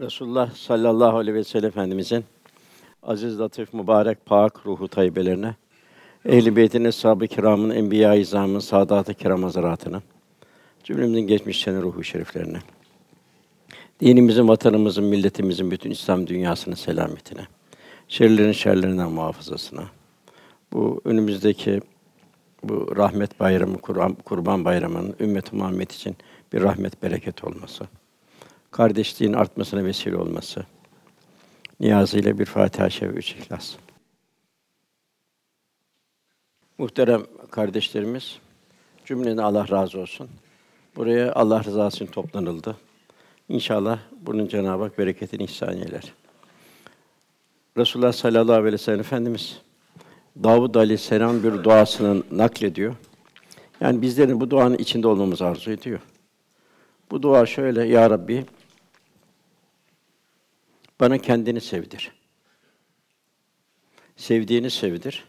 Resulullah sallallahu aleyhi ve sellem Efendimizin aziz, latif, mübarek, pak ruhu tayyibelerine, ehl-i beytin, eshab-ı kiramın, enbiya-i izamın, saadat-ı kiram hazaratına, cümlemizin geçmişlerin ruhu şeriflerine, dinimizin, vatanımızın, milletimizin, bütün İslam dünyasının selametine, şerlerin şerlerinden muhafazasına, bu önümüzdeki bu rahmet bayramı, Kurban Bayramı'nın ümmet-i Muhammed için bir rahmet bereket olması, kardeşliğin artmasına vesile olması. Niyazıyla bir Fatiha şev üç İhlas. Muhterem kardeşlerimiz, cümlene Allah razı olsun. Buraya Allah rızası için toplanıldı. İnşallah bunun Cenab-ı Hak bereketini ihsan eyler. Resulullah sallallahu aleyhi ve sellem Efendimiz Davud aleyhisselam bir duasını naklediyor. Yani bizlerin bu duanın içinde olmamızı arzu ediyor. Bu dua şöyle: Ya Rabbi, bana kendini sevdir. Sevdiğini sevdir.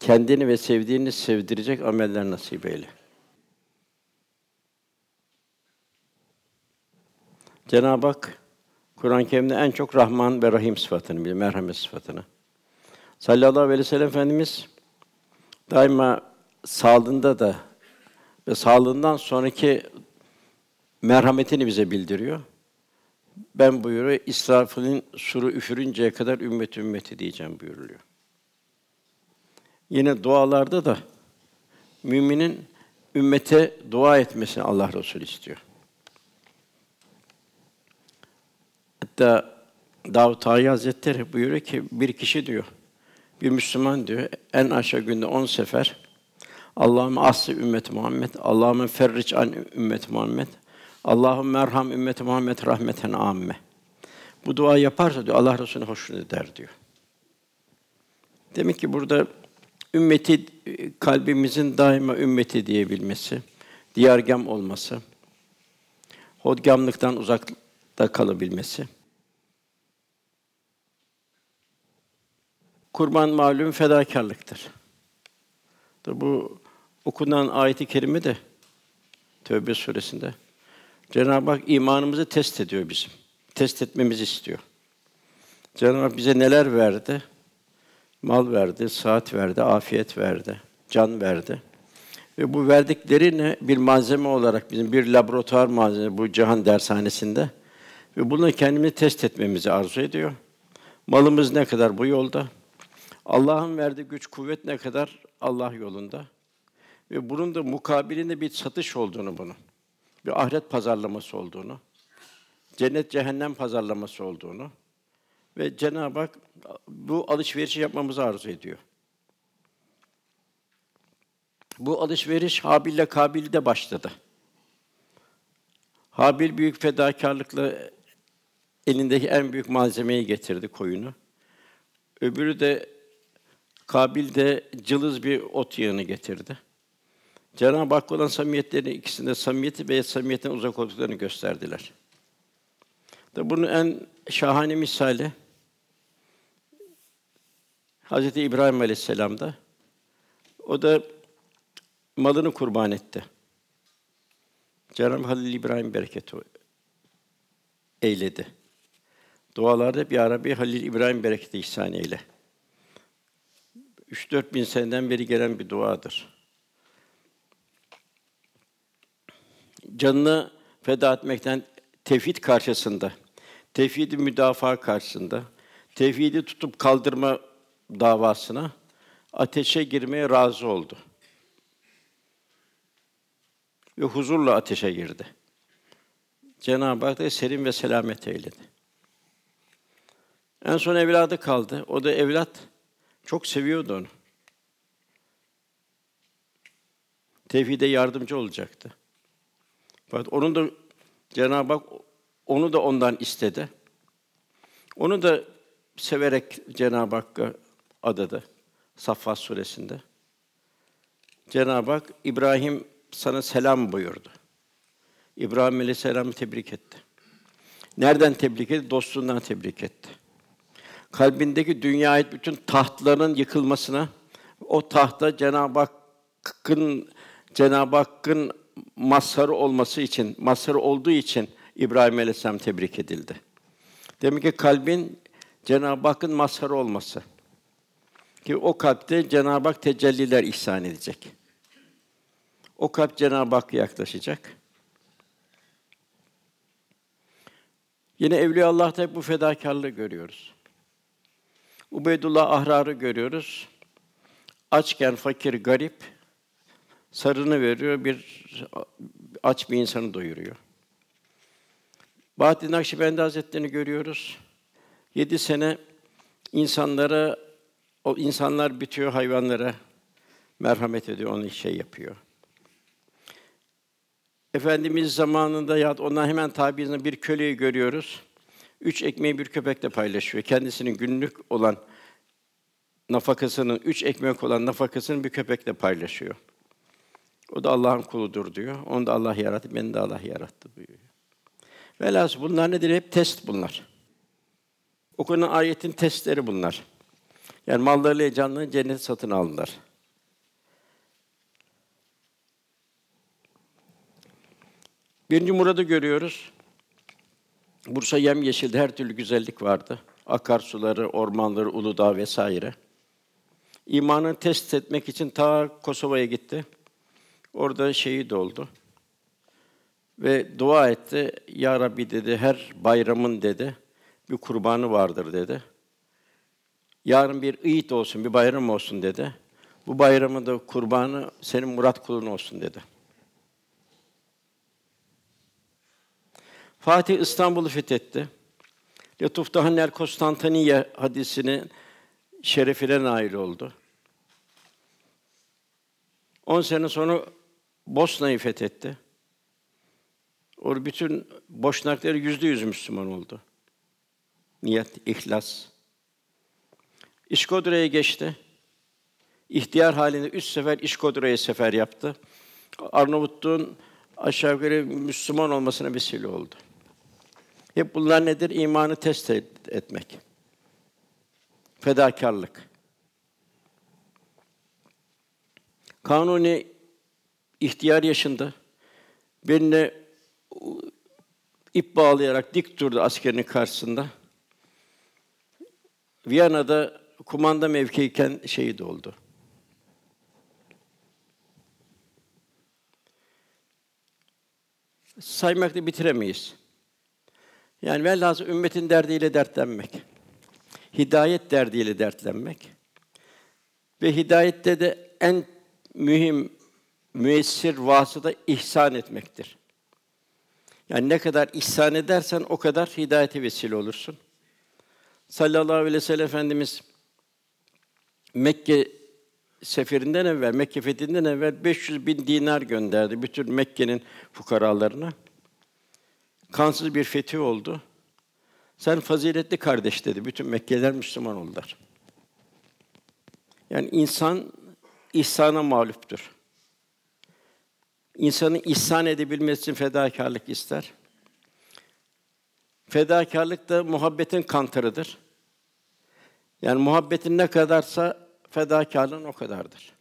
Kendini ve sevdiğini sevdirecek ameller nasip eyle. Cenab-ı Hak Kur'an-ı Kerim'de en çok Rahman ve Rahim sıfatını biliyor, merhamet sıfatını. Sallallahu aleyhi ve sellem Efendimiz daima sağlığında da ve sağlığından sonraki merhametini bize bildiriyor. Ben buyuruyor, İsrafil'in suru üfürünceye kadar ümmet ümmeti diyeceğim buyuruluyor. Yine dualarda da müminin ümmete dua etmesini Allah Resulü istiyor. Hatta Davud Tayi Hazretleri buyuruyor ki bir kişi diyor, bir Müslüman diyor en aşağı günde on sefer Allah'ım aslı ümmet Muhammed, Allah'ım ferric an ümmet Muhammed, Allah'ım merham ümmet Muhammed rahmeten amme. Bu dua yaparsa diyor Allah Resulü hoşnut eder diyor. Demek ki burada ümmeti kalbimizin daima ümmeti diyebilmesi, diyargam olması, hodgamlıktan uzakta kalabilmesi. Kurban malum fedakarlıktır. Bu okunan ayet-i kerime de Tövbe suresinde Cenab-ı Hak imanımızı test ediyor bizim. Test etmemizi istiyor. Cenab-ı Hak bize neler verdi? Mal verdi, saat verdi, afiyet verdi, can verdi. Ve bu verdiklerini bir malzeme olarak bizim bir laboratuvar malzeme bu cihan dershanesinde ve bunu kendimizi test etmemizi arzu ediyor. Malımız ne kadar bu yolda? Allah'ın verdiği güç, kuvvet ne kadar Allah yolunda? Ve bunun da mukabilinde bir satış olduğunu bunu bir ahiret pazarlaması olduğunu, cennet cehennem pazarlaması olduğunu ve Cenab-ı Hak bu alışverişi yapmamızı arzu ediyor. Bu alışveriş Habil ile Kabil'de başladı. Habil büyük fedakarlıkla elindeki en büyük malzemeyi getirdi koyunu. Öbürü de Kabil de cılız bir ot yağını getirdi. Cenab-ı Hak olan samimiyetlerini ikisinde samimiyeti ve samimiyetten uzak olduklarını gösterdiler. Da bunun en şahane misali Hazreti İbrahim Aleyhisselam'da. O da malını kurban etti. Cenab-ı Halil İbrahim bereketi eyledi. Dualarda bir Arabi Halil İbrahim bereketi ihsan eyle. 3-4 bin seneden beri gelen bir duadır. Canını feda etmekten tevhid karşısında, tevhidi müdafaa karşısında, tevhidi tutup kaldırma davasına ateşe girmeye razı oldu. Ve huzurla ateşe girdi. Cenab-ı Hak da serin ve selamet eyledi. En son evladı kaldı. O da evlat çok seviyordu onu. Tevhide yardımcı olacaktı. Fakat onun da Cenab-ı Hak onu da ondan istedi. Onu da severek Cenab-ı Hakk'a adadı. Saffat suresinde. Cenab-ı Hak İbrahim sana selam buyurdu. İbrahim Aleyhisselam'ı tebrik etti. Nereden tebrik etti? Dostluğundan tebrik etti. Kalbindeki dünyaya bütün tahtların yıkılmasına, o tahta Cenab-ı Hakk'ın Cenab-ı Hakk'ın mazharı olması için, mazharı olduğu için İbrahim Aleyhisselam tebrik edildi. Demek ki kalbin Cenab-ı Hakk'ın mazharı olması. Ki o kalpte Cenab-ı Hak tecelliler ihsan edecek. O kalp Cenab-ı Hakk'a yaklaşacak. Yine Evliya Allah'ta bu fedakarlığı görüyoruz. Ubeydullah Ahrar'ı görüyoruz. Açken fakir, garip sarını veriyor, bir aç bir insanı doyuruyor. Bahattin Nakşibendi Hazretleri'ni görüyoruz. Yedi sene insanlara, o insanlar bitiyor hayvanlara merhamet ediyor, onu şey yapıyor. Efendimiz zamanında ya ondan hemen tabiinde bir köleyi görüyoruz. Üç ekmeği bir köpekle paylaşıyor. Kendisinin günlük olan nafakasının, üç ekmek olan nafakasını bir köpekle paylaşıyor. O da Allah'ın kuludur diyor. Onu da Allah yarattı, beni de Allah yarattı buyuruyor. Velhâsıl bunlar nedir? Hep test bunlar. Okunan ayetin testleri bunlar. Yani mallarıyla canlı cennet satın aldılar. Birinci Murad'ı görüyoruz. Bursa yemyeşildi, her türlü güzellik vardı. Akarsuları, ormanları, Uludağ vesaire. İmanını test etmek için ta Kosova'ya gitti. Orada şehit oldu. Ve dua etti. Ya Rabbi dedi, her bayramın dedi, bir kurbanı vardır dedi. Yarın bir iyit olsun, bir bayram olsun dedi. Bu bayramın da kurbanı senin murat kulun olsun dedi. Fatih İstanbul'u fethetti. Lütuf Dahannel Konstantiniye hadisinin şerefine nail oldu. 10 sene sonra Bosna'yı fethetti. O bütün Boşnakları yüzde yüz Müslüman oldu. Niyet, ihlas. İşkodra'ya geçti. İhtiyar halinde üç sefer İşkodra'ya sefer yaptı. Arnavutluğun aşağı yukarı Müslüman olmasına vesile oldu. Hep bunlar nedir? İmanı test etmek. Fedakarlık. Kanuni ihtiyar yaşında birine ip bağlayarak dik durdu askerinin karşısında. Viyana'da kumanda mevkiyken şehit oldu. Saymakla bitiremeyiz. Yani velhâsıl ümmetin derdiyle dertlenmek. Hidayet derdiyle dertlenmek. Ve hidayette de en mühim müessir vasıta ihsan etmektir. Yani ne kadar ihsan edersen o kadar hidayete vesile olursun. Sallallahu aleyhi ve sellem Efendimiz Mekke seferinden evvel, Mekke fethinden evvel 500 bin dinar gönderdi bütün Mekke'nin fukaralarına. Kansız bir fethi oldu. Sen faziletli kardeş dedi. Bütün Mekkeliler Müslüman oldular. Yani insan ihsana mağluptur. İnsanın ihsan edebilmesi için fedakarlık ister. Fedakarlık da muhabbetin kantarıdır. Yani muhabbetin ne kadarsa fedakarlığın o kadardır.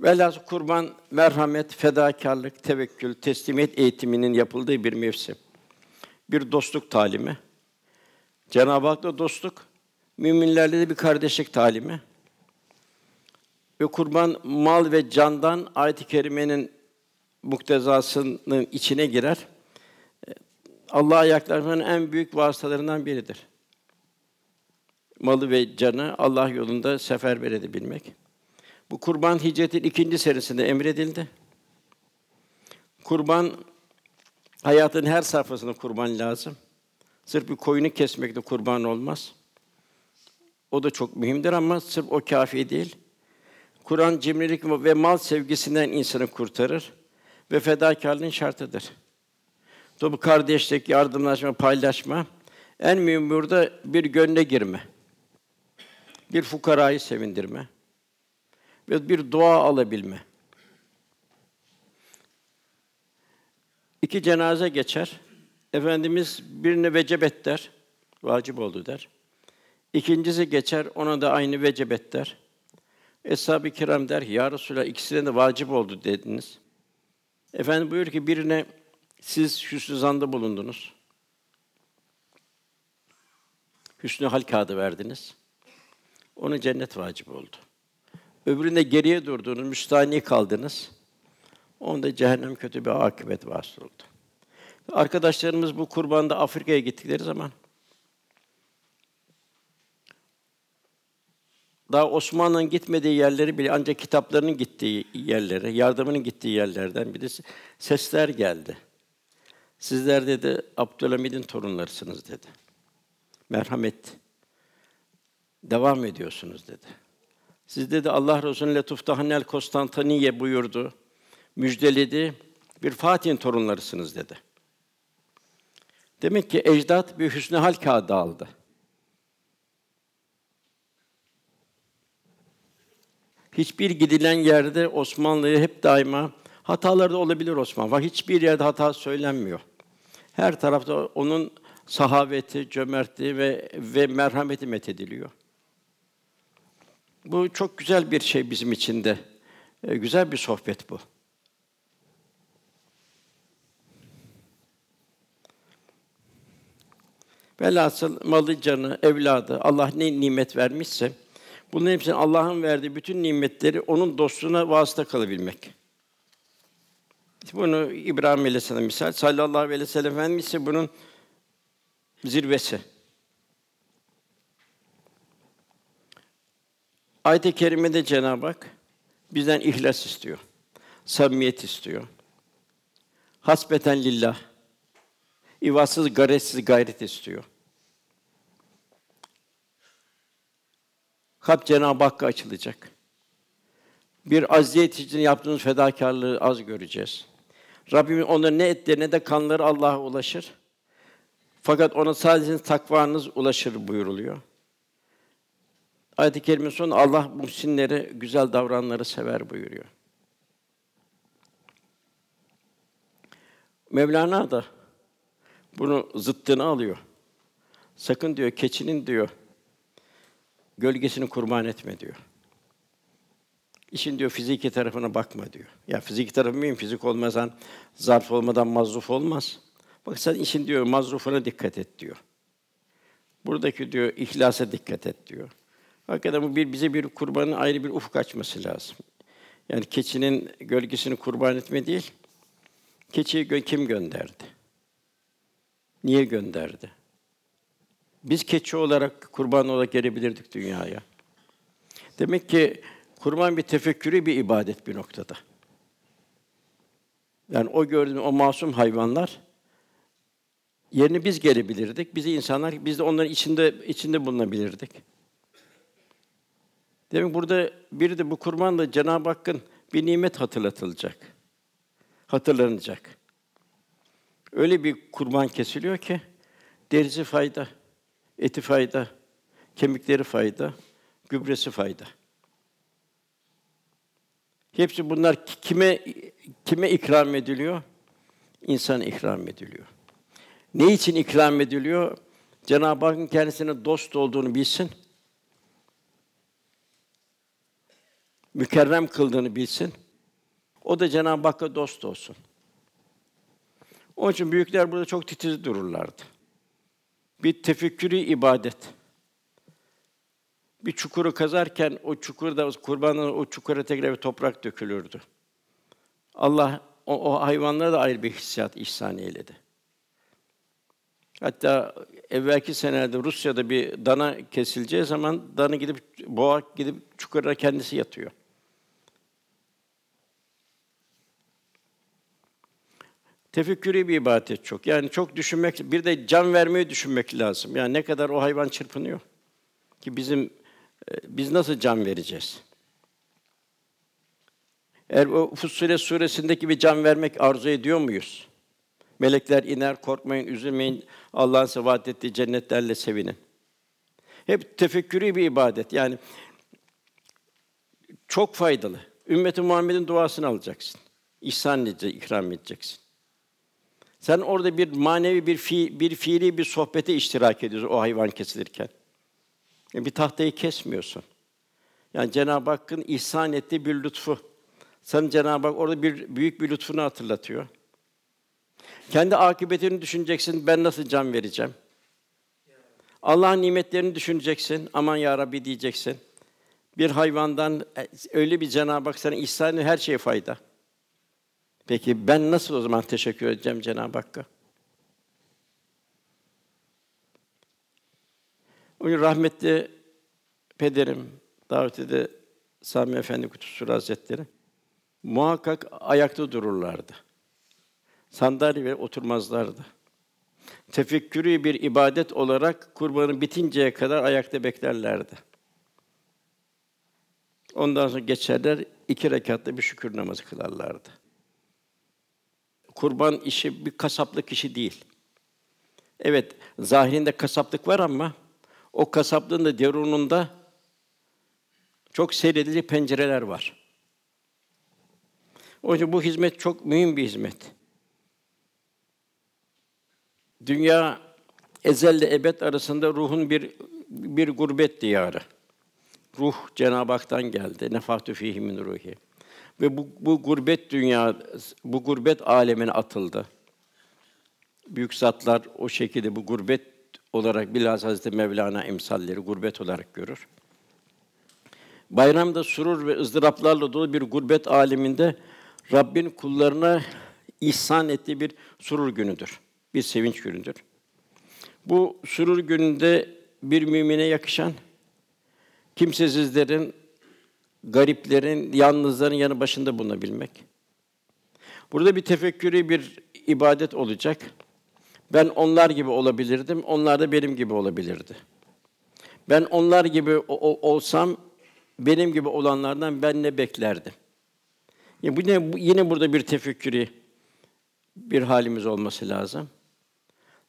Velhâsıl kurban, merhamet, fedakarlık, tevekkül, teslimiyet eğitiminin yapıldığı bir mevsim. Bir dostluk talimi. Cenab-ı Hak'la dostluk, müminlerle de bir kardeşlik talimi. Ve kurban mal ve candan ayet-i kerimenin muktezasının içine girer. Allah'a yaklaşmanın en büyük vasıtalarından biridir. Malı ve canı Allah yolunda seferber edebilmek. Bu kurban hicretin ikinci senesinde emredildi. Kurban hayatın her safhasında kurban lazım. Sırf bir koyunu kesmekle kurban olmaz. O da çok mühimdir ama sırf o kafi değil. Kur'an cimrilik ve mal sevgisinden insanı kurtarır ve fedakarlığın şartıdır. Bu kardeşlik, yardımlaşma, paylaşma en mühim burada bir gönle girme. Bir fukarayı sevindirme ve bir dua alabilme. İki cenaze geçer. Efendimiz birine vecebet der, vacip oldu der. İkincisi geçer, ona da aynı vecebet der. Eshab-ı kiram der ki, Ya Resulallah ikisine de vacip oldu dediniz. Efendim buyur ki birine siz hüsnü zanda bulundunuz. Hüsnü hal kağıdı verdiniz. Onun cennet vacip oldu. Öbüründe geriye durdunuz, müstahni kaldınız. Onda cehennem kötü bir akıbet vasıl oldu. Arkadaşlarımız bu kurbanda Afrika'ya gittikleri zaman daha Osmanlı'nın gitmediği yerleri bile ancak kitaplarının gittiği yerlere, yardımının gittiği yerlerden birisi sesler geldi. Sizler dedi Abdülhamid'in torunlarısınız dedi. Merhamet devam ediyorsunuz dedi. Siz dedi Allah Resulü Letuftahanel Konstantiniye buyurdu. Müjdeledi. Bir Fatih'in torunlarısınız dedi. Demek ki ecdat bir hüsnü hal kağıdı aldı. Hiçbir gidilen yerde Osmanlı'ya hep daima hataları da olabilir Osman. Var hiçbir yerde hata söylenmiyor. Her tarafta onun sahaveti, cömertliği ve ve merhameti methediliyor. Bu çok güzel bir şey bizim için de. E, güzel bir sohbet bu. Velhasıl malı, canı, evladı, Allah ne nimet vermişse, bunun hepsini Allah'ın verdiği bütün nimetleri onun dostluğuna vasıta kalabilmek. Bunu İbrahim Aleyhisselam misal, sallallahu aleyhi ve sellem Efendimiz ise bunun zirvesi. Ayet-i kerimede Cenab-ı Hak bizden ihlas istiyor. Samimiyet istiyor. Hasbeten lillah. İvasız, garetsiz gayret istiyor. Kalp Cenab-ı Hakk'a açılacak. Bir aziyet için yaptığınız fedakarlığı az göreceğiz. Rabbim onların ne etleri ne de kanları Allah'a ulaşır. Fakat ona sadece takvanız ulaşır buyuruluyor. Ayet-i kerimenin sonu Allah muhsinleri, güzel davranları sever buyuruyor. Mevlana da bunu zıttını alıyor. Sakın diyor keçinin diyor gölgesini kurban etme diyor. İşin diyor fiziki tarafına bakma diyor. Ya fiziki tarafı mühim, fizik olmadan, zarf olmadan mazruf olmaz. Bak sen işin diyor mazrufuna dikkat et diyor. Buradaki diyor ihlasa dikkat et diyor. Hakikaten bu bir bize bir kurbanın ayrı bir ufuk açması lazım. Yani keçinin gölgesini kurban etme değil. Keçiyi gö- kim gönderdi? Niye gönderdi? Biz keçi olarak kurban olarak gelebilirdik dünyaya. Demek ki kurban bir tefekkürü bir ibadet bir noktada. Yani o gördüğüm o masum hayvanlar yerine biz gelebilirdik. Bizi insanlar biz de onların içinde içinde bulunabilirdik. Demek burada bir de bu kurbanla Cenab-ı Hakk'ın bir nimet hatırlatılacak. Hatırlanacak. Öyle bir kurban kesiliyor ki derisi fayda, eti fayda, kemikleri fayda, gübresi fayda. Hepsi bunlar kime kime ikram ediliyor? İnsan ikram ediliyor. Ne için ikram ediliyor? Cenab-ı Hakk'ın kendisine dost olduğunu bilsin. Mükerrem kıldığını bilsin. O da Cenab-ı Hakk'a dost olsun. Onun için büyükler burada çok titiz dururlardı. Bir tefekkürü ibadet. Bir çukuru kazarken o çukurda kurbanın o çukura tekrar bir toprak dökülürdü. Allah o, o hayvanlara da ayrı bir hissiyat ihsan eyledi. Hatta evvelki senelerde Rusya'da bir dana kesileceği zaman dana gidip boğa gidip çukura kendisi yatıyor. Tefekkürü bir ibadet çok. Yani çok düşünmek, bir de can vermeyi düşünmek lazım. Yani ne kadar o hayvan çırpınıyor ki bizim e, biz nasıl can vereceğiz? Eğer o Fussilet suresindeki bir can vermek arzu ediyor muyuz? Melekler iner, korkmayın, üzülmeyin. Allah'ın size vaat ettiği cennetlerle sevinin. Hep tefekkürü bir ibadet. Yani çok faydalı. Ümmeti Muhammed'in duasını alacaksın. İhsan edeceksin, ikram edeceksin. Sen orada bir manevi bir fi, bir fiili bir sohbete iştirak ediyorsun o hayvan kesilirken. Yani bir tahtayı kesmiyorsun. Yani Cenab-ı Hakk'ın ihsan ettiği bir lütfu. Sana Cenab-ı Hak orada bir büyük bir lütfunu hatırlatıyor. Kendi akıbetini düşüneceksin. Ben nasıl can vereceğim? Allah'ın nimetlerini düşüneceksin. Aman ya Rabbi diyeceksin. Bir hayvandan e, öyle bir Cenab-ı Hak sana ihsan her şeye fayda. Peki ben nasıl o zaman teşekkür edeceğim Cenab-ı Hakk'a? O gün rahmetli pederim, davetiyle Sami Efendi Kutusu Hazretleri muhakkak ayakta dururlardı. Sandalye oturmazlardı. Tefekkürü bir ibadet olarak kurbanı bitinceye kadar ayakta beklerlerdi. Ondan sonra geçerler, iki rekatta bir şükür namazı kılarlardı. Kurban işi bir kasaplık işi değil. Evet, zahirinde kasaplık var ama o kasaplığın da derununda çok seyredilecek pencereler var. O yüzden bu hizmet çok mühim bir hizmet. Dünya ezelle ebed arasında ruhun bir bir gurbet diyarı. Ruh Cenab-ı Hak'tan geldi. Nefahtü fihi min ruhi. Ve bu, bu gurbet dünya, bu gurbet alemine atıldı. Büyük zatlar o şekilde bu gurbet olarak bilhassa Hazreti Mevlana emsalleri gurbet olarak görür. Bayramda surur ve ızdıraplarla dolu bir gurbet aleminde Rabbin kullarına ihsan ettiği bir surur günüdür. Bir sevinç günüdür. Bu surur gününde bir mümine yakışan kimsesizlerin, gariplerin, yalnızların yanı başında bulunabilmek. Burada bir tefekkürü bir ibadet olacak. Ben onlar gibi olabilirdim, onlar da benim gibi olabilirdi. Ben onlar gibi olsam, benim gibi olanlardan ben ne beklerdim? Yani bu ne, bu, yine burada bir tefekkürü bir halimiz olması lazım.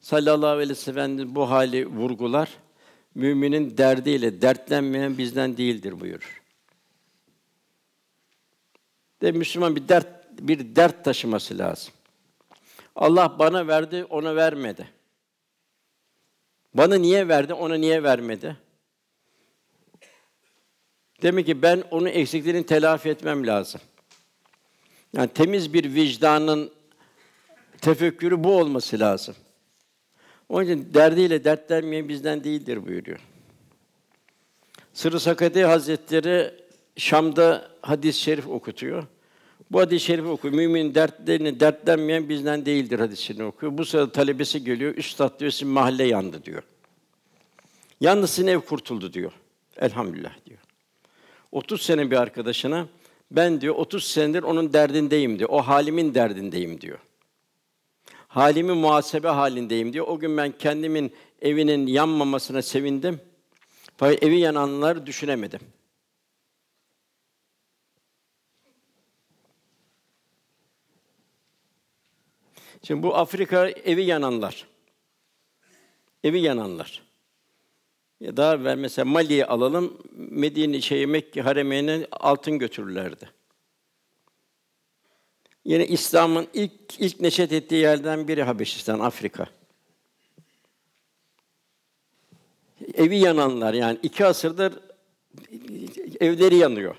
Sallallahu aleyhi ve sellem bu hali vurgular. Müminin derdiyle dertlenmeyen bizden değildir buyurur. De Müslüman bir dert bir dert taşıması lazım. Allah bana verdi, ona vermedi. Bana niye verdi, ona niye vermedi? Demek ki ben onun eksikliğini telafi etmem lazım. Yani temiz bir vicdanın tefekkürü bu olması lazım. Onun için derdiyle dertlenmeyen bizden değildir buyuruyor. Sırrı Sakati Hazretleri Şam'da hadis-i şerif okutuyor. Bu hadis-i şerif okuyor. Mümin dertlerini dertlenmeyen bizden değildir hadisini okuyor. Bu sırada talebesi geliyor. Üstad diyor, sizin mahalle yandı diyor. Yalnız sizin ev kurtuldu diyor. Elhamdülillah diyor. 30 sene bir arkadaşına ben diyor 30 senedir onun derdindeyim diyor. O halimin derdindeyim diyor. Halimi muhasebe halindeyim diyor. O gün ben kendimin evinin yanmamasına sevindim. Fakat evi yananları düşünemedim. Şimdi bu Afrika evi yananlar. Evi yananlar. Ya daha evvel mesela Mali'yi alalım, Medine şey Mekke haremine altın götürürlerdi. Yine İslam'ın ilk ilk neşet ettiği yerden biri Habeşistan, Afrika. Evi yananlar yani iki asırdır evleri yanıyor.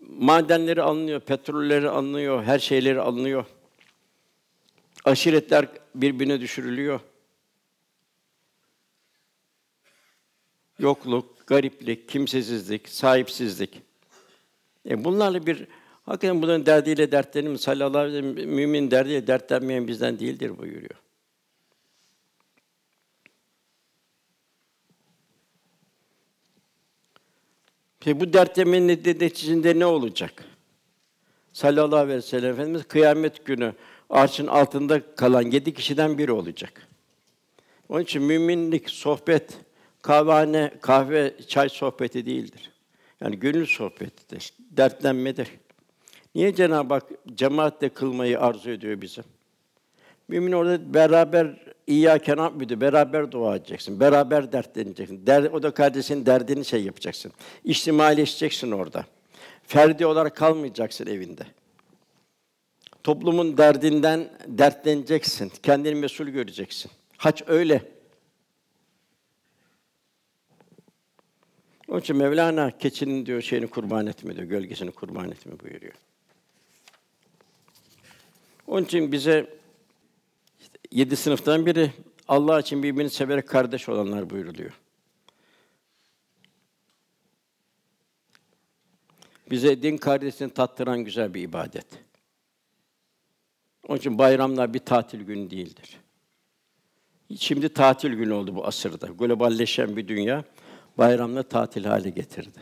Madenleri alınıyor, petrolleri alınıyor, her şeyleri alınıyor. Aşiretler birbirine düşürülüyor. Yokluk, gariplik, kimsesizlik, sahipsizlik. E bunlarla bir hakikaten bunların derdiyle dertlenim sallallahu aleyhi ve sellem mümin derdiyle dertlenmeyen bizden değildir buyuruyor. Peki bu dertlemenin neticesinde ne olacak? Sallallahu aleyhi ve sellem Efendimiz kıyamet günü arşın altında kalan yedi kişiden biri olacak. Onun için müminlik, sohbet, kahvehane, kahve, çay sohbeti değildir. Yani gönül sohbetidir, dertlenmedir. Niye Cenab-ı Hak cemaatle kılmayı arzu ediyor bize? Mümin orada beraber İyyâke na'budu, beraber dua edeceksin, beraber dertleneceksin. Der, o da kardeşin derdini şey yapacaksın. İçtimaileşeceksin orada. Ferdi olarak kalmayacaksın evinde. Toplumun derdinden dertleneceksin. Kendini mesul göreceksin. Hac öyle. Onun için Mevlana keçinin diyor şeyini kurban etme diyor, gölgesini kurban etme buyuruyor. Onun için bize işte yedi sınıftan biri Allah için birbirini severek kardeş olanlar buyuruluyor. Bize din kardeşini tattıran güzel bir ibadet. Onun için bayramlar bir tatil günü değildir. Şimdi tatil günü oldu bu asırda. Globalleşen bir dünya bayramla tatil hale getirdi.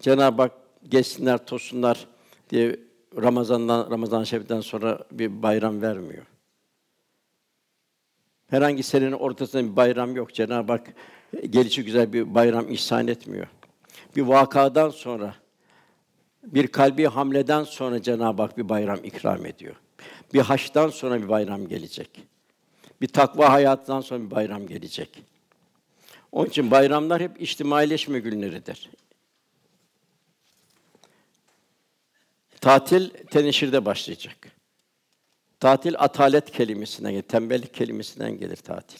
Cenab-ı Hak geçsinler, tosunlar diye Ramazan'dan Ramazan Şerif'ten sonra bir bayram vermiyor. Herhangi senenin ortasında bir bayram yok. Cenab-ı Hak gelişi güzel bir bayram ihsan etmiyor. Bir vakadan sonra, bir kalbi hamleden sonra Cenab-ı Hak bir bayram ikram ediyor. Bir haçtan sonra bir bayram gelecek. Bir takva hayatından sonra bir bayram gelecek. Onun için bayramlar hep içtimaileşme günleridir. Tatil teneşirde başlayacak. Tatil atalet kelimesinden gelir, tembellik kelimesinden gelir tatil.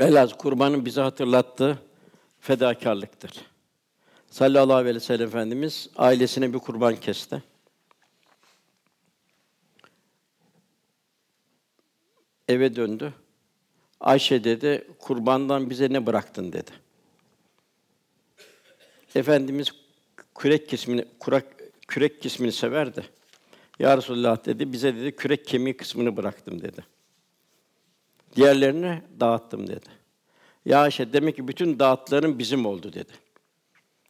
Velhâsıl kurbanın bize hatırlattığı fedakarlıktır. Sallallahu aleyhi ve sellem Efendimiz ailesine bir kurban kesti. Eve döndü. Ayşe dedi, kurbandan bize ne bıraktın dedi. Efendimiz kürek kısmını kurak kürek kısmını severdi. Ya Resulullah dedi, bize dedi kürek kemiği kısmını bıraktım dedi. Diğerlerini dağıttım dedi. Ya Ayşe demek ki bütün dağıtların bizim oldu dedi.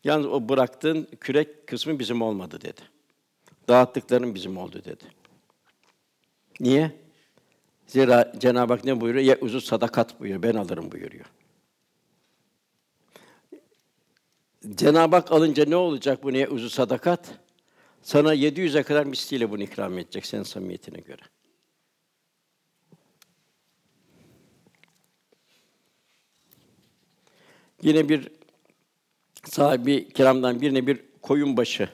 Yalnız o bıraktığın kürek kısmı bizim olmadı dedi. Dağıttıkların bizim oldu dedi. Niye? Zira Cenab-ı Hak ne buyuruyor? Ya uzun sadakat buyuruyor. Ben alırım buyuruyor. Cenab-ı Hak alınca ne olacak bu ne uzun sadakat? Sana 700'e kadar misliyle bunu ikram edecek senin samimiyetine göre. Yine bir sahibi kiramdan birine bir koyun başı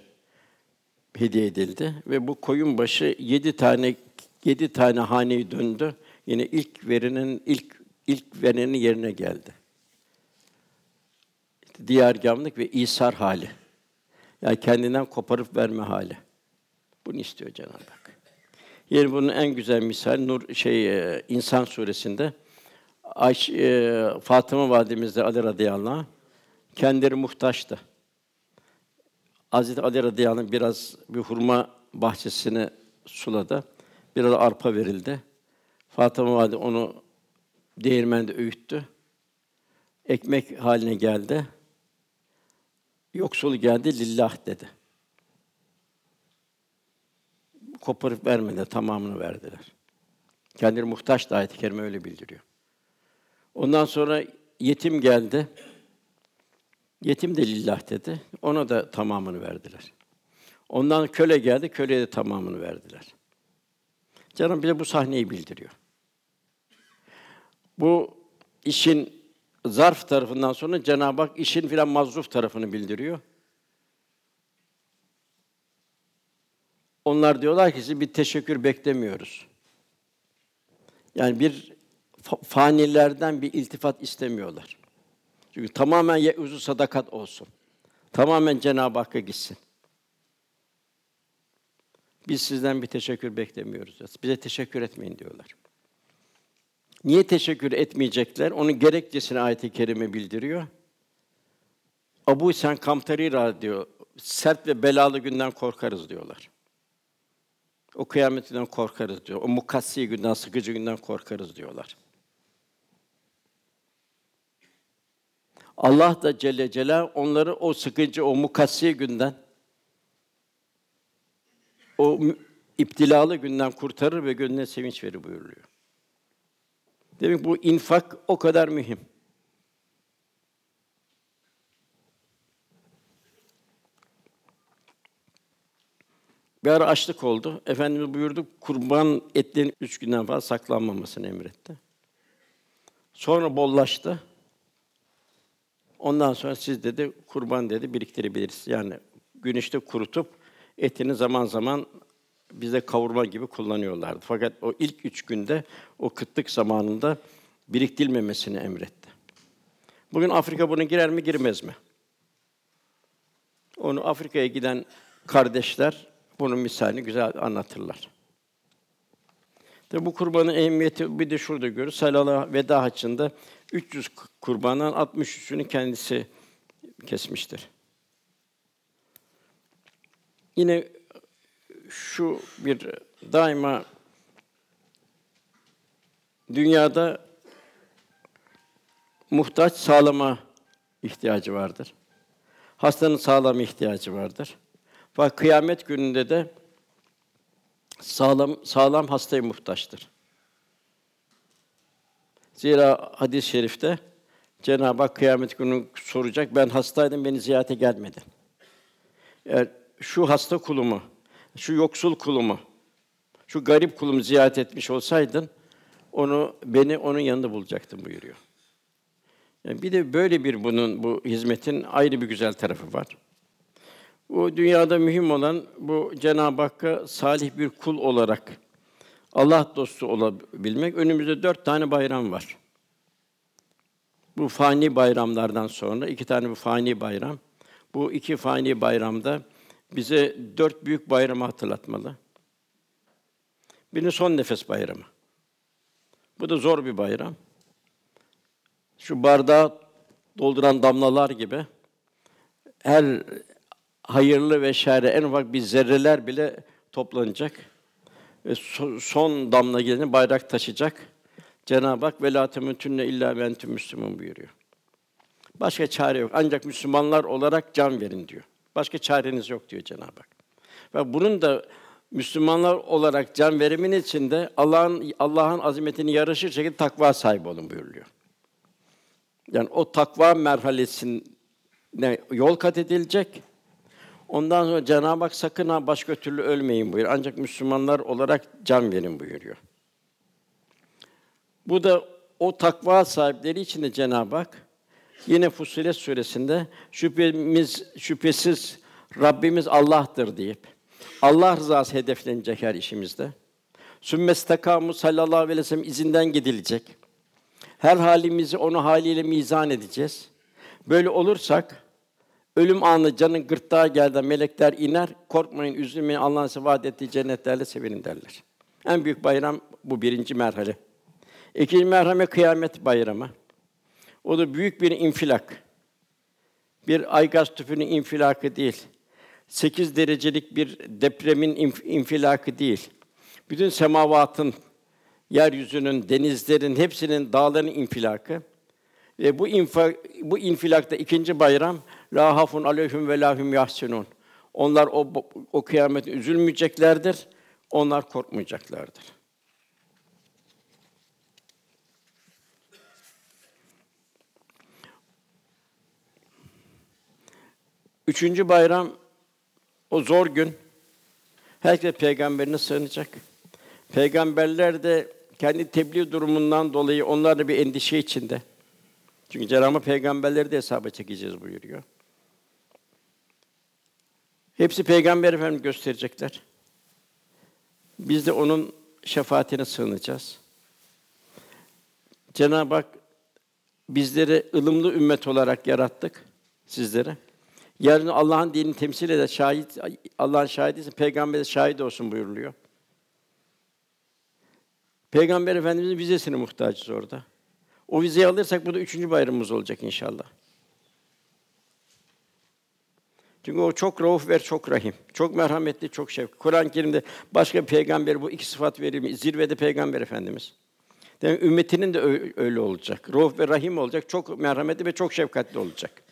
hediye edildi ve bu koyun başı yedi tane yedi tane haneyi döndü. Yine ilk verinin ilk ilk verenin yerine geldi. İşte diyargâmlık ve isar hali. Yani kendinden koparıp verme hali. Bunu istiyor Cenab-ı Hak. Yine bunun en güzel misal Nur şey e, İnsan suresinde Ayş, e, Fatıma validemiz de Ali radıyallahu anh, kendileri muhtaçtı. Hazreti Ali radıyallahu biraz bir hurma bahçesini suladı. Biraz arpa verildi. Fatıma valide onu değirmende öğüttü. Ekmek haline geldi. Yoksul geldi, lillah dedi. Koparıp vermedi, tamamını verdiler. Kendileri muhtaç da ayet-i kerime öyle bildiriyor. Ondan sonra yetim geldi. Yetim de lillah dedi. Ona da tamamını verdiler. Ondan köle geldi, köleye de tamamını verdiler. Canım bize bu sahneyi bildiriyor. Bu işin zarf tarafından sonra Cenab-ı Hak işin filan mazruf tarafını bildiriyor. Onlar diyorlar ki siz bir teşekkür beklemiyoruz. Yani bir fanilerden bir iltifat istemiyorlar. Çünkü tamamen ye'uzu sadakat olsun. Tamamen Cenab-ı Hakk'a gitsin. Biz sizden bir teşekkür beklemiyoruz. Bize teşekkür etmeyin diyorlar. Niye teşekkür etmeyecekler? Onun gerekçesini ayet-i kerime bildiriyor. Abu Sen Kamtarira diyor, sert ve belalı günden korkarız diyorlar. O kıyametinden korkarız diyor. O mukassi günden, sıkıcı günden korkarız diyorlar. Allah da Celle Celal onları o sıkıcı, o mukassi günden, o iptilalı günden kurtarır ve gönlüne sevinç verir buyuruyor. Demek bu infak o kadar mühim. Bir ara açlık oldu. Efendimiz buyurdu, kurban etlerin üç günden fazla saklanmamasını emretti. Sonra bollaştı. Ondan sonra siz dedi kurban dedi biriktirebiliriz. Yani güneşte kurutup etini zaman zaman bize kavurma gibi kullanıyorlardı. Fakat o ilk üç günde o kıtlık zamanında biriktirilmemesini emretti. Bugün Afrika buna girer mi girmez mi? Onu Afrika'ya giden kardeşler bunun misalini güzel anlatırlar. Tabi bu kurbanın ehemmiyeti bir de şurada görüyoruz. Sallallahu veda haccında 300 kurbandan 63'ünü kendisi kesmiştir. Yine şu bir daima dünyada muhtaç sağlama ihtiyacı vardır. Hastanın sağlama ihtiyacı vardır. Fakat kıyamet gününde de sağlam sağlam hastaya muhtaçtır. Zira hadis-i şerifte Cenab-ı Hak kıyamet günü soracak. Ben hastaydım, beni ziyarete gelmedin. Eğer şu hasta kulumu, şu yoksul kulumu, şu garip kulumu ziyaret etmiş olsaydın, onu beni onun yanında bulacaktın buyuruyor. Yani bir de böyle bir bunun bu hizmetin ayrı bir güzel tarafı var. Bu dünyada mühim olan bu Cenab-ı Hakk'a salih bir kul olarak Allah dostu olabilmek. Önümüzde dört tane bayram var. Bu fani bayramlardan sonra iki tane bu fani bayram. Bu iki fani bayramda bize dört büyük bayramı hatırlatmalı. Birini son nefes bayramı. Bu da zor bir bayram. Şu bardağı dolduran damlalar gibi her hayırlı ve şerre en ufak bir zerreler bile toplanacak ve son damla geleni bayrak taşıyacak. Cenab-ı Hak ve la temutünne illa ve entüm müslümun buyuruyor. Başka çare yok. Ancak Müslümanlar olarak can verin diyor. Başka çareniz yok diyor Cenab-ı Hak. Ve bunun da Müslümanlar olarak can verimin içinde Allah'ın Allah'ın azametini yaraşır şekilde takva sahibi olun buyuruyor. Yani o takva merhalesine yol kat edilecek. Ondan sonra Cenab-ı Hak sakın ha başka türlü ölmeyin buyuruyor. Ancak Müslümanlar olarak can verin buyuruyor. Bu da o takva sahipleri için de Cenab-ı Hak yine Fussilet suresinde şüphemiz şüphesiz Rabbimiz Allah'tır deyip Allah rızası hedeflenecek her işimizde. Sümmestakamu sallallahu aleyhi ve sellem izinden gidilecek. Her halimizi onu haliyle mizan edeceğiz. Böyle olursak ölüm anı canın gırtlağa geldi melekler iner. Korkmayın, üzülmeyin. Allah'ın size vaat ettiği cennetlerle sevinin derler. En büyük bayram bu birinci merhale. İkinci merhale kıyamet bayramı. O da büyük bir infilak. Bir ay gaz tüpünün infilakı değil. 8 derecelik bir depremin inf- infilakı değil. Bütün semavatın, yeryüzünün, denizlerin, hepsinin, dağların infilakı. Ve bu infa, bu infilakta ikinci bayram la hafun aleyhim ve lahum yahsunun. Onlar o o kıyamete üzülmeyeceklerdir. Onlar korkmayacaklardır. Üçüncü bayram o zor gün. Herkes peygamberine sığınacak. Peygamberler de kendi tebliğ durumundan dolayı onlar da bir endişe içinde. Çünkü Hak peygamberleri de hesaba çekeceğiz buyuruyor. Hepsi peygamber efendim gösterecekler. Biz de onun şefaatine sığınacağız. Cenab-ı Hak bizleri ılımlı ümmet olarak yarattık sizlere. Yarın Allah'ın dinini temsil eder, şahit Allah'ın şahidiyse peygamber de şahit olsun buyuruluyor. Peygamber Efendimizin vizesine muhtacız orada. O vizeyi alırsak bu da üçüncü bayramımız olacak inşallah. Çünkü o çok rauf ve çok rahim. Çok merhametli, çok şefkatli. Kur'an-ı Kerim'de başka bir peygamber bu iki sıfat verir Zirvede peygamber efendimiz. Demek ümmetinin de öyle olacak. Rauf ve rahim olacak. Çok merhametli ve çok şefkatli olacak.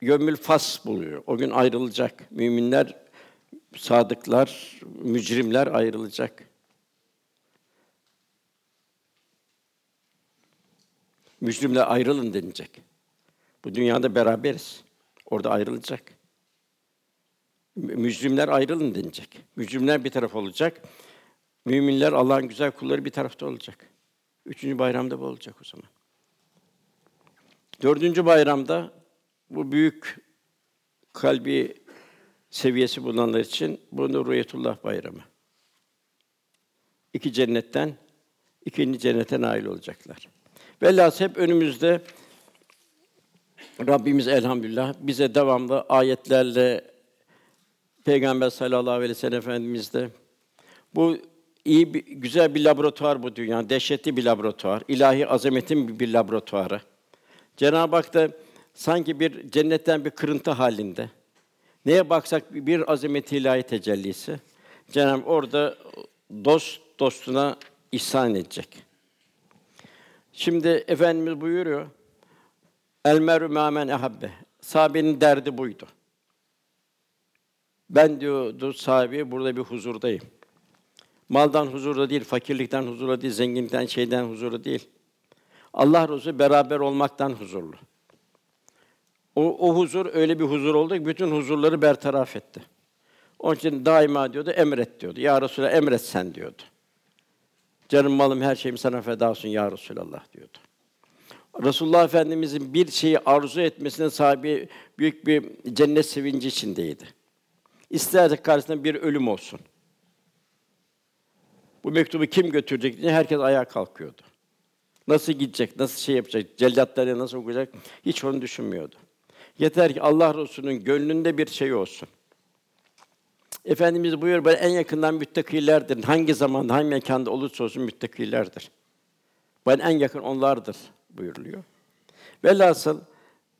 Yömül fas buluyor. O gün ayrılacak. Müminler, sadıklar, mücrimler ayrılacak. Mücrimler ayrılın denilecek. Bu dünyada beraberiz. Orada ayrılacak. Mücrimler ayrılın denilecek. Mücrimler bir taraf olacak. Müminler Allah'ın güzel kulları bir tarafta olacak. Üçüncü bayramda bu olacak o zaman. Dördüncü bayramda bu büyük kalbi seviyesi bulunanlar için bunu Rüyetullah Bayramı. İki cennetten ikinci cennete nail olacaklar. Velhâsıl hep önümüzde Rabbimiz elhamdülillah bize devamlı ayetlerle Peygamber sallallahu aleyhi ve sellem Efendimiz de bu iyi bir, güzel bir laboratuvar bu dünya, dehşetli bir laboratuvar, ilahi azametin bir laboratuvarı. Cenab-ı Hak da sanki bir cennetten bir kırıntı halinde. Neye baksak bir azamet ilahi tecellisi. Cenab-ı orada dost dostuna ihsan edecek. Şimdi efendimiz buyuruyor. El meru mâmen ehabbe. Sahabenin derdi buydu. Ben diyordu sahibi burada bir huzurdayım. Maldan huzurda değil, fakirlikten huzurda değil, zenginlikten şeyden huzurda değil. Allah Resulü beraber olmaktan huzurlu. O, o huzur öyle bir huzur oldu ki bütün huzurları bertaraf etti. Onun için daima diyordu, emret diyordu. Ya Resulallah emret sen diyordu. Canım malım her şeyim sana feda olsun ya Resulallah diyordu. Resulullah Efendimizin bir şeyi arzu etmesine sahibi büyük bir cennet sevinci içindeydi. İsterdi karşısında bir ölüm olsun. Bu mektubu kim götürecek diye herkes ayağa kalkıyordu. Nasıl gidecek, nasıl şey yapacak, cellatlara nasıl okuyacak hiç onu düşünmüyordu. Yeter ki Allah Resulü'nün gönlünde bir şey olsun. Efendimiz buyuruyor, böyle en yakından müttakilerdir. Hangi zamanda, hangi mekanda olursa olsun müttakilerdir. Ben en yakın onlardır buyuruluyor. Velhasıl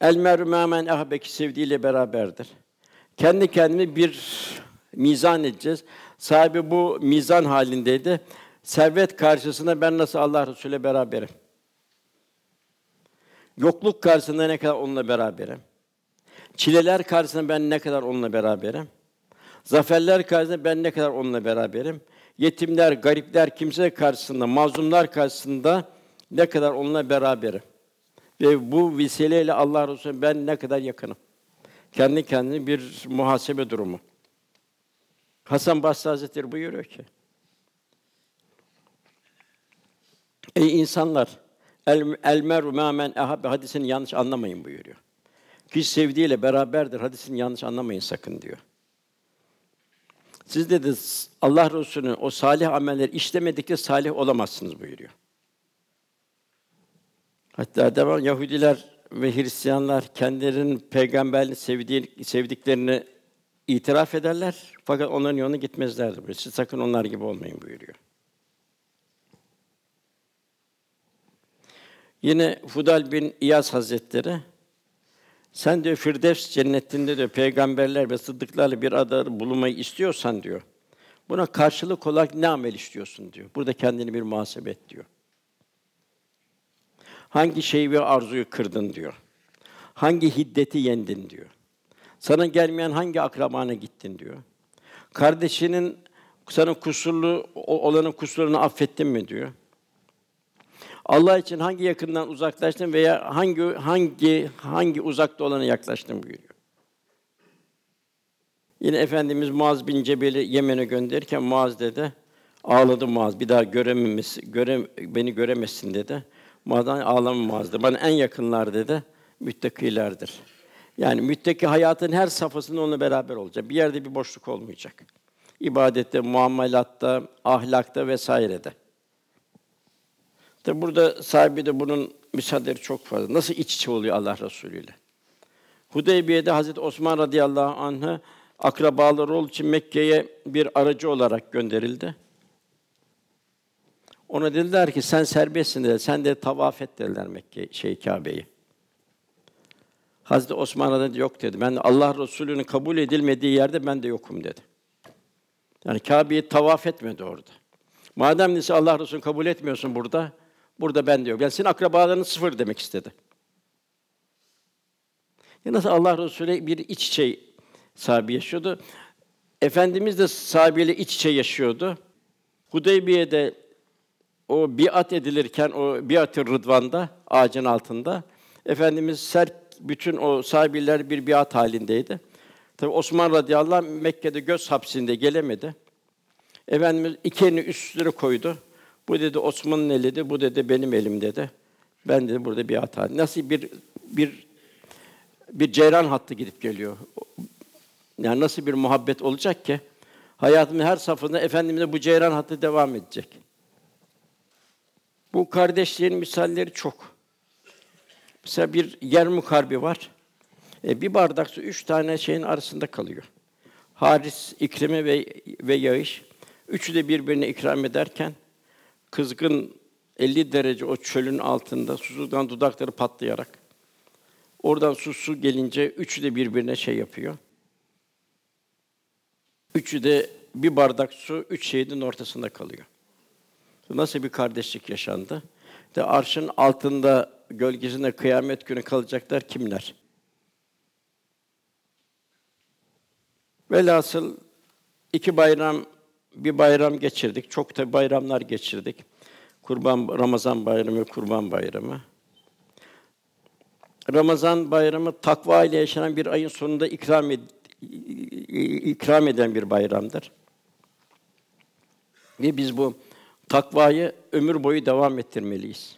el mer'u ahbeki sevdiğiyle beraberdir. Kendi kendini bir mizan edeceğiz. Sahibi bu mizan halindeydi. Servet karşısında ben nasıl Allah Resulü beraberim? Yokluk karşısında ne kadar onunla beraberim? Çileler karşısında ben ne kadar onunla beraberim? Zaferler karşısında ben ne kadar onunla beraberim? Yetimler, garipler, kimseler karşısında, mazlumlar karşısında ne kadar onunla beraberim? Ve bu vesileyle Allah Resulü ben ne kadar yakınım? Kendi kendine bir muhasebe durumu. Hasan Basri Hazretleri buyuruyor ki: Ey insanlar, el, el meru men ehabbe hadisini yanlış anlamayın buyuruyor. Kişi sevdiğiyle beraberdir hadisini yanlış anlamayın sakın diyor. Siz dedi Allah Resulü'nün o salih ameller işlemedikçe salih olamazsınız buyuruyor. Hatta devam Yahudiler ve Hristiyanlar kendilerinin peygamberini sevdiği, sevdiklerini itiraf ederler fakat onların yoluna. Buyuruyor. Siz sakın onlar gibi olmayın buyuruyor. Yine Fudal bin İyaz Hazretleri sen diyor Firdevs cennetinde diyor peygamberler ve sıddıklarla bir adada bulunmayı istiyorsan diyor. Buna karşılık olarak ne amel istiyorsun diyor. Burada kendini bir muhasebe et diyor. Hangi şeyi ve arzuyu kırdın diyor. Hangi hiddeti yendin diyor. Sana gelmeyen hangi akrabana gittin diyor. Kardeşinin sana kusurlu olanın kusurlarını affettin mi diyor. Allah için hangi yakından uzaklaştın veya hangi hangi hangi uzakta olana yaklaştın buyuruyor. Yine efendimiz Muaz bin Cebel'i Yemen'e gönderirken Muaz dedi. Ağladı Muaz. Bir daha görememesi, göre, beni göremezsin dedi. Muaz'dan ağlama Muaz'dı. Bana en yakınlar dedi. Müttakilerdir. Yani müttaki hayatın her safhasında onunla beraber olacak. Bir yerde bir boşluk olmayacak. İbadette, muamelatta, ahlakta vesairede. Tabi burada sahibi de bunun misalleri çok fazla. Nasıl iç içe oluyor Allah Resulü ile? Hudeybiye'de Hazreti Osman radıyallahu anh'ı akrabaları olduğu için Mekke'ye bir aracı olarak gönderildi. Ona dediler ki sen serbestsin dediler. Sen de tavaf et dediler Mekke şey Kâbe'yi. Hazreti Osman dedi yok dedi. Ben Allah Resulü'nün kabul edilmediği yerde ben de yokum dedi. Yani Kâbe'yi tavaf etmedi orada. Madem neyse Allah Resulü kabul etmiyorsun burada, burada ben diyor. Yani senin akrabaların sıfır demek istedi. Ya nasıl Allah Resulü bir iç içe sahibi yaşıyordu. Efendimiz de sahabeyle iç içe yaşıyordu. Hudeybiye'de o biat edilirken o biat-ı Rıdvan'da ağacın altında Efendimiz sert bütün o sahibiler bir biat halindeydi. Tabi Osman radıyallahu anh Mekke'de göz hapsinde gelemedi. Efendimiz iki elini üstüne koydu. Bu dedi Osman'ın elidir, bu dedi benim elim dedi. Ben dedi burada bir hata. Nasıl bir bir bir ceyran hattı gidip geliyor. Yani nasıl bir muhabbet olacak ki hayatımın her safhasında efendimize bu ceyran hattı devam edecek. Bu kardeşlerin misalleri çok. Mesela bir yer mukarbi var. E, bir bardak su üç tane şeyin arasında kalıyor. Haris, İkrime ve ve Yağış üçü de birbirine ikram ederken kızgın 50 derece o çölün altında susuzdan dudakları patlayarak oradan su su gelince üçü de birbirine şey yapıyor. Üçü de bir bardak su üç şehidin ortasında kalıyor. Nasıl bir kardeşlik yaşandı? De arşın altında gölgesinde kıyamet günü kalacaklar kimler? Velhasıl iki bayram bir bayram geçirdik. Çok da bayramlar geçirdik. Kurban Ramazan bayramı, Kurban bayramı. Ramazan bayramı takva ile yaşanan bir ayın sonunda ikram ed- ikram eden bir bayramdır. Ve biz bu takvayı ömür boyu devam ettirmeliyiz.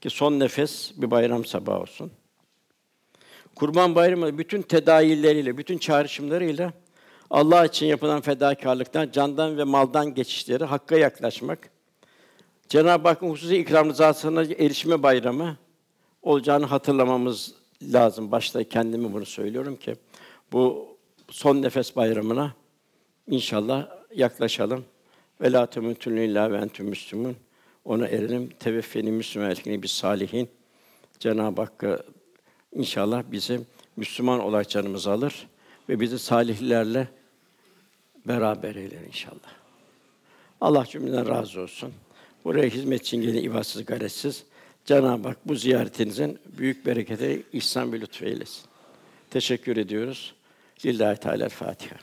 Ki son nefes bir bayram sabahı olsun. Kurban Bayramı bütün tedayilleriyle, bütün çağrışımlarıyla Allah için yapılan fedakarlıktan, candan ve maldan geçişleri, hakka yaklaşmak, Cenab-ı Hakk'ın hususi ikram rızasına erişme bayramı olacağını hatırlamamız lazım. Başta kendime bunu söylüyorum ki bu son nefes bayramına inşallah yaklaşalım. Ve la temutunne illa ve entüm müslümun. Ona erelim. Teveffeni Müslüman elkini biz salihin. Cenab-ı Hakk'a inşallah bizi Müslüman olarak canımızı alır ve bizi salihlerle beraber eyler inşallah. Allah cümleden razı olsun. Buraya hizmet için gelen ibadsız, gayretsiz. Cenab-ı Hak bu ziyaretinizin büyük bereketi, ihsan ve lütfu eylesin. Teşekkür ediyoruz. Lillahi Teala Fatiha.